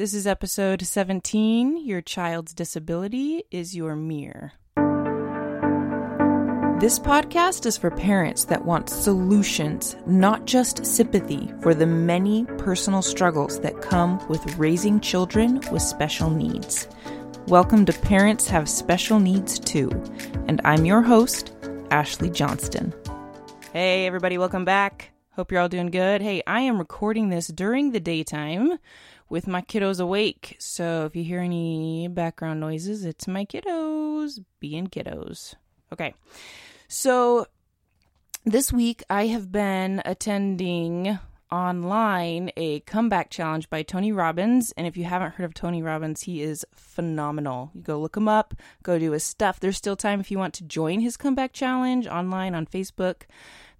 This is episode 17 Your Child's Disability is Your Mirror. This podcast is for parents that want solutions, not just sympathy, for the many personal struggles that come with raising children with special needs. Welcome to Parents Have Special Needs Too, and I'm your host, Ashley Johnston. Hey, everybody, welcome back. Hope you're all doing good. Hey, I am recording this during the daytime with my kiddos awake. So if you hear any background noises, it's my kiddos being kiddos. Okay. So this week I have been attending online a comeback challenge by Tony Robbins. And if you haven't heard of Tony Robbins, he is phenomenal. You go look him up, go do his stuff. There's still time if you want to join his comeback challenge online on Facebook.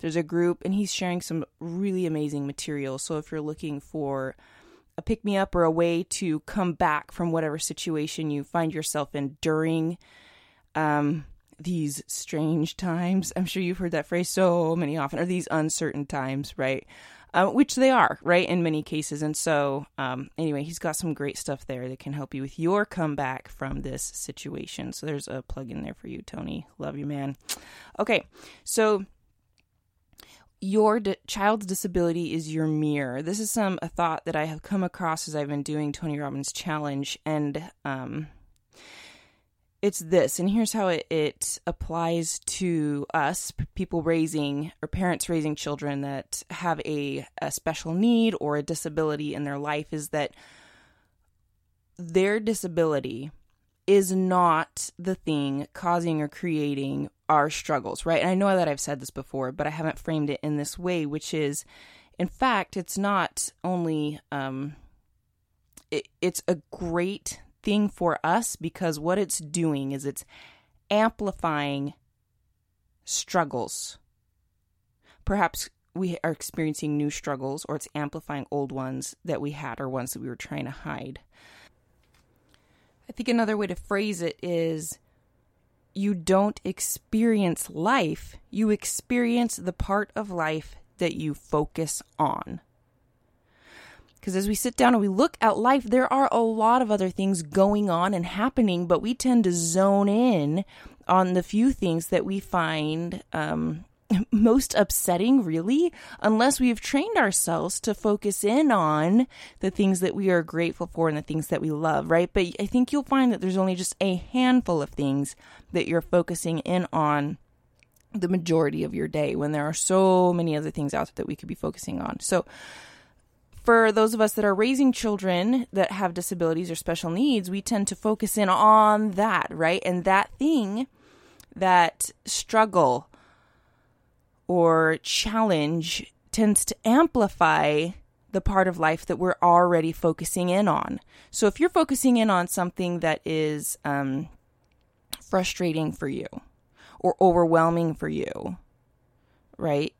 There's a group, and he's sharing some really amazing material. So if you're looking for a pick me up or a way to come back from whatever situation you find yourself in during um, these strange times. I'm sure you've heard that phrase so many often, or these uncertain times, right? Uh, which they are, right, in many cases. And so, um, anyway, he's got some great stuff there that can help you with your comeback from this situation. So, there's a plug in there for you, Tony. Love you, man. Okay, so your child's disability is your mirror. This is some a thought that I have come across as I've been doing Tony Robbins challenge, and um, it's this. And here's how it, it applies to us, people raising or parents raising children that have a, a special need or a disability in their life. Is that their disability is not the thing causing or creating our struggles, right? And I know that I've said this before, but I haven't framed it in this way, which is, in fact, it's not only, um, it, it's a great thing for us because what it's doing is it's amplifying struggles. Perhaps we are experiencing new struggles or it's amplifying old ones that we had or ones that we were trying to hide. I think another way to phrase it is you don't experience life, you experience the part of life that you focus on. Because as we sit down and we look at life, there are a lot of other things going on and happening, but we tend to zone in on the few things that we find um, most upsetting, really, unless we have trained ourselves to focus in on the things that we are grateful for and the things that we love, right? But I think you'll find that there's only just a handful of things that you're focusing in on the majority of your day when there are so many other things out there that we could be focusing on. So, for those of us that are raising children that have disabilities or special needs, we tend to focus in on that, right? And that thing, that struggle, or challenge tends to amplify the part of life that we're already focusing in on. So if you're focusing in on something that is um, frustrating for you or overwhelming for you, right?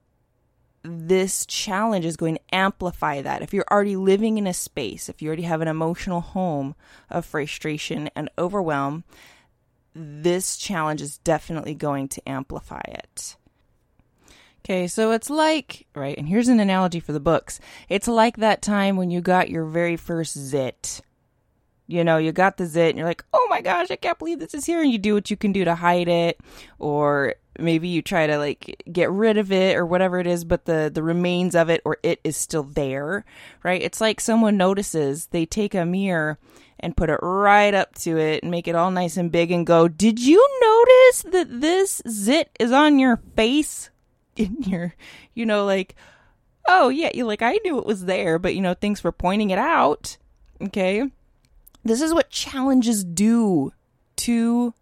This challenge is going to amplify that. If you're already living in a space, if you already have an emotional home of frustration and overwhelm, this challenge is definitely going to amplify it. Okay, so it's like, right, and here's an analogy for the books. It's like that time when you got your very first zit. You know, you got the zit and you're like, oh my gosh, I can't believe this is here. And you do what you can do to hide it. Or maybe you try to like get rid of it or whatever it is, but the, the remains of it or it is still there, right? It's like someone notices, they take a mirror and put it right up to it and make it all nice and big and go, did you notice that this zit is on your face? in your, you know, like, oh yeah, you like I knew it was there, but you know, thanks for pointing it out. Okay. This is what challenges do to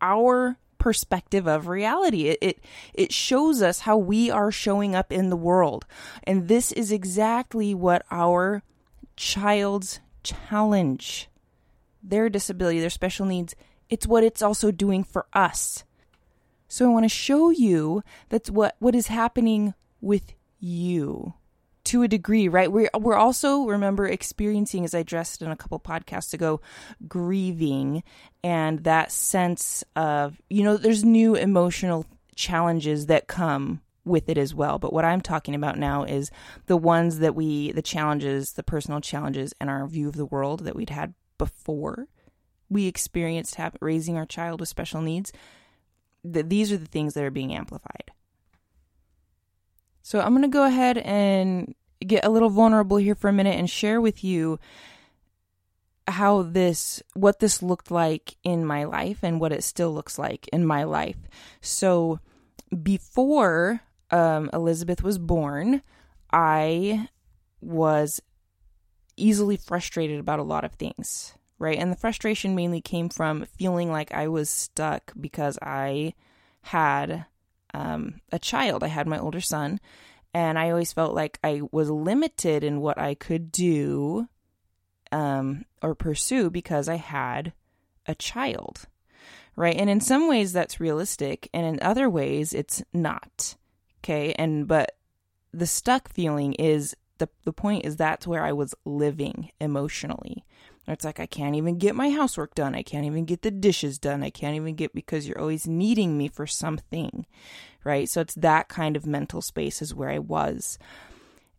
our perspective of reality. It, it it shows us how we are showing up in the world. And this is exactly what our child's challenge, their disability, their special needs, it's what it's also doing for us. So I want to show you that's what what is happening with you to a degree, right? We're we're also remember experiencing, as I addressed in a couple podcasts ago, grieving and that sense of you know there's new emotional challenges that come with it as well. But what I'm talking about now is the ones that we, the challenges, the personal challenges, and our view of the world that we'd had before we experienced have, raising our child with special needs. That these are the things that are being amplified. So I'm going to go ahead and get a little vulnerable here for a minute and share with you how this what this looked like in my life and what it still looks like in my life. So before um, Elizabeth was born, I was easily frustrated about a lot of things, right? And the frustration mainly came from feeling like I was stuck because I had um, a child. I had my older son, and I always felt like I was limited in what I could do um, or pursue because I had a child, right? And in some ways that's realistic, and in other ways it's not. Okay, and but the stuck feeling is the the point is that's where I was living emotionally. It's like I can't even get my housework done. I can't even get the dishes done. I can't even get because you're always needing me for something, right? So it's that kind of mental space is where I was.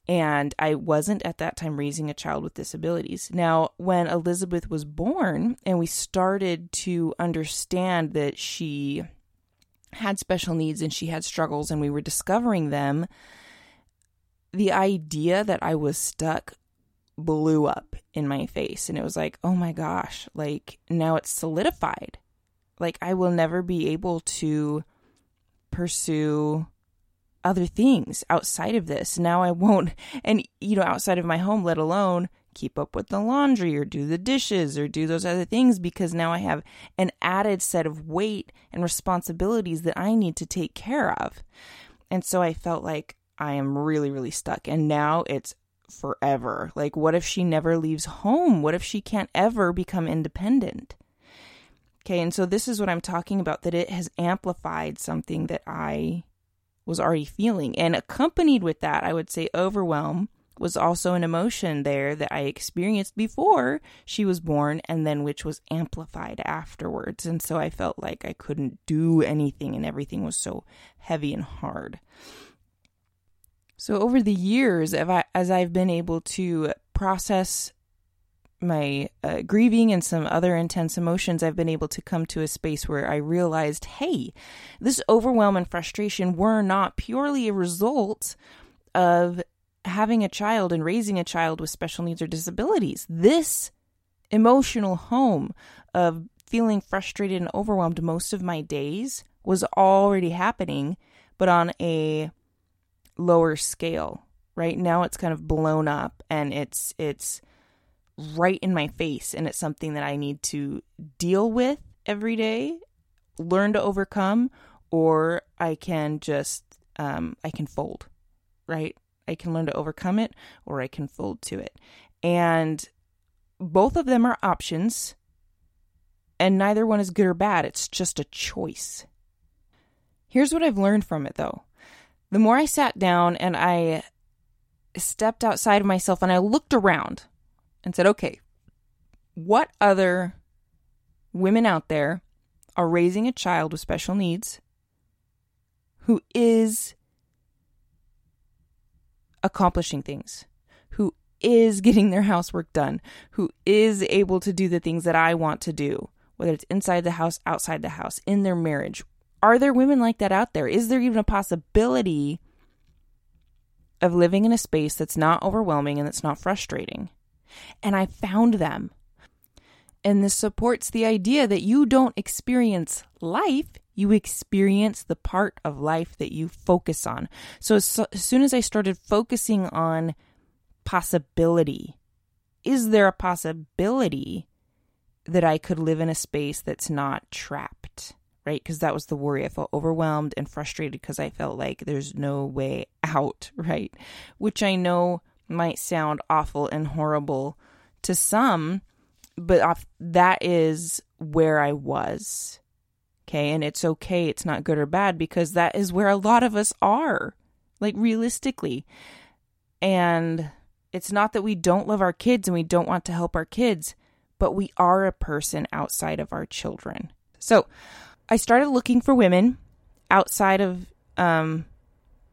And I wasn't at that time raising a child with disabilities. Now, when Elizabeth was born and we started to understand that she had special needs and she had struggles and we were discovering them, the idea that I was stuck blew up in my face. And it was like, oh my gosh, like now it's solidified. Like I will never be able to pursue other things outside of this. Now I won't, and you know, outside of my home, let alone keep up with the laundry or do the dishes or do those other things because now I have an added set of weight and responsibilities that I need to take care of. And so I felt like I am really, really stuck. And now it's forever. Like, what if she never leaves home? What if she can't ever become independent? Okay, and so this is what I'm talking about that it has amplified something that I was already feeling. And accompanied with that, I would say overwhelm was also an emotion there that I experienced before she was born and then which was amplified afterwards. And so I felt like I couldn't do anything and everything was so heavy and hard. So over the years, as I've been able to process my uh, grieving and some other intense emotions, I've been able to come to a space where I realized, hey, this overwhelm and frustration were not purely a result of having a child and raising a child with special needs or disabilities. This emotional home of feeling frustrated and overwhelmed most of my days was already happening, but on a lower scale. Right now it's kind of blown up and it's it's right in my face and it's something that I need to deal with every day, learn to overcome, or I can just um, I can fold, right? I can learn to overcome it or I can fold to it. And both of them are options, and neither one is good or bad. It's just a choice. Here's what I've learned from it though. The more I sat down and I stepped outside of myself and I looked around, and said, okay, what other women out there are raising a child with special needs who is accomplishing things, who is getting their housework done, who is able to do the things that I want to do, whether it's inside the house, outside the house, in their marriage. Are there women like that out there? Is there even a possibility of living in a space that's not overwhelming and that's not frustrating? and I found them. And this supports the idea that you don't experience life, you experience the part of life that you focus on. So as, as soon as I started focusing on possibility, is there a possibility that I could live in a space that's not trapped? Right? Because that was the worry. I felt overwhelmed and frustrated because I felt like there's no way out, right? Which I know might sound awful and horrible to some, but that is where I was. Okay. And it's okay. It's not good or bad because that is where a lot of us are, like realistically. And it's not that we don't love our kids and we don't want to help our kids, but we are a person outside of our children. So I started looking for women outside of um,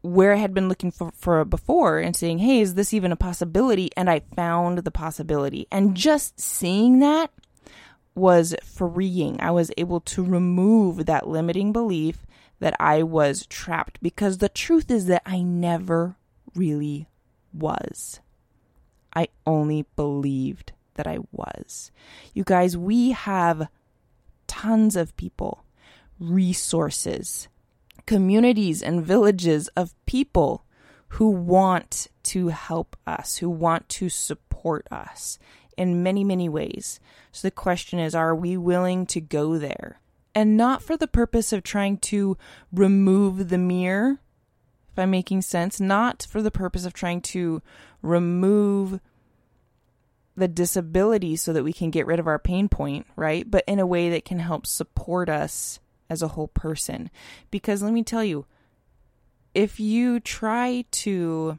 where I had been looking for, for before and saying, hey, is this even a possibility? And I found the possibility. And just seeing that was freeing. I was able to remove that limiting belief that I was trapped because the truth is that I never really was. I only believed that I was. You guys, we have tons of people, resources, communities, and villages of people who want to help us, who want to support us in many, many ways. So the question is are we willing to go there? And not for the purpose of trying to remove the mirror, if I'm making sense, not for the purpose of trying to remove the disability so that we can get rid of our pain point, right? But in a way that can help support us as a whole person. Because let me tell you, if you try to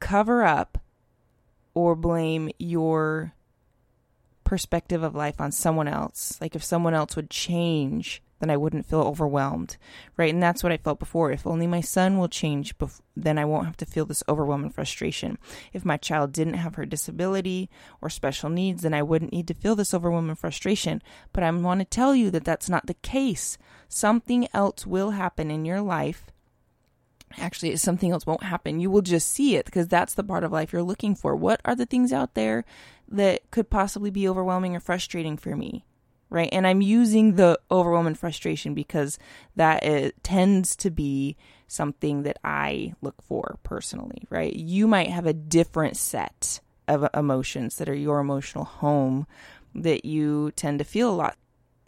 cover up or blame your perspective of life on someone else. Like if someone else would change, then I wouldn't feel overwhelmed, right? And that's what I felt before. If only my son will change, bef- then I won't have to feel this overwhelming frustration. If my child didn't have her disability or special needs, then I wouldn't need to feel this overwhelming frustration. But I want to tell you that that's not the case. Something else will happen in your life actually something else won't happen you will just see it because that's the part of life you're looking for what are the things out there that could possibly be overwhelming or frustrating for me right and i'm using the overwhelming frustration because that is, tends to be something that i look for personally right you might have a different set of emotions that are your emotional home that you tend to feel a lot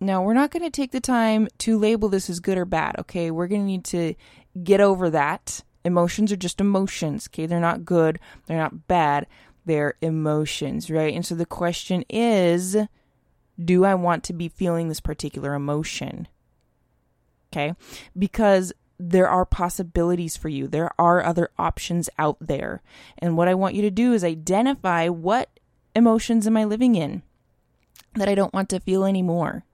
now, we're not going to take the time to label this as good or bad, okay? We're going to need to get over that. Emotions are just emotions, okay? They're not good, they're not bad, they're emotions, right? And so the question is do I want to be feeling this particular emotion? Okay? Because there are possibilities for you. There are other options out there. And what I want you to do is identify what emotions am I living in that I don't want to feel anymore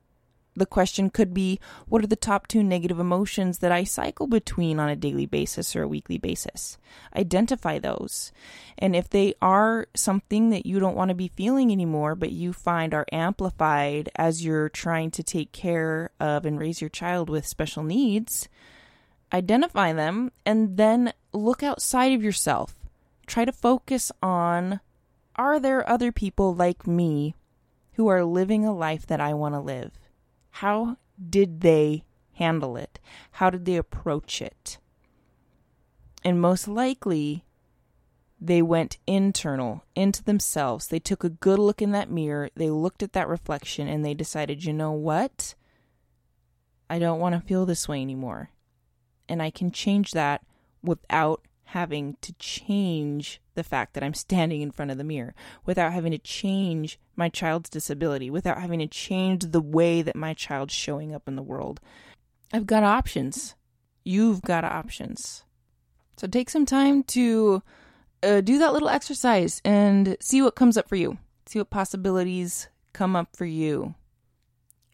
the question could be what are the top two negative emotions that I cycle between on a daily basis or a weekly basis? Identify those. And if they are something that you don't want to be feeling anymore, but you find are amplified as you're trying to take care of and raise your child with special needs, identify them and then look outside of yourself. Try to focus on are there other people like me who are living a life that I want to live? How did they handle it? How did they approach it? And most likely, they went internal into themselves. They took a good look in that mirror, they looked at that reflection, and they decided, you know what? I don't want to feel this way anymore. And I can change that without having to change the fact that I'm standing in front of the mirror, without having to change my child's disability, without having to change the way that my child's showing up in the world. I've got options. You've got options. So take some time to uh, do that little exercise and see what comes up for you. See what possibilities come up for you.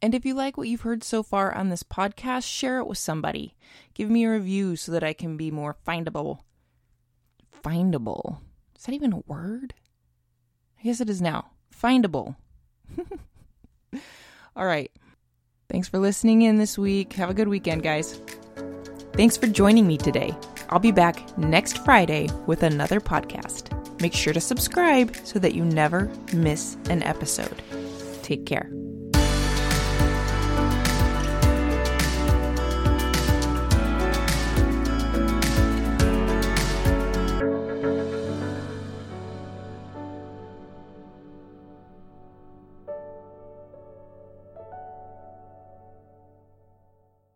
And if you like what you've heard so far on this podcast, share it with somebody. Give me a review so that I can be more findable findable. Is that even a word? I guess it is now. Findable. All right. Thanks for listening in this week. Have a good weekend, guys. Thanks for joining me today. I'll be back next Friday with another podcast. Make sure to subscribe so that you never miss an episode. Take care.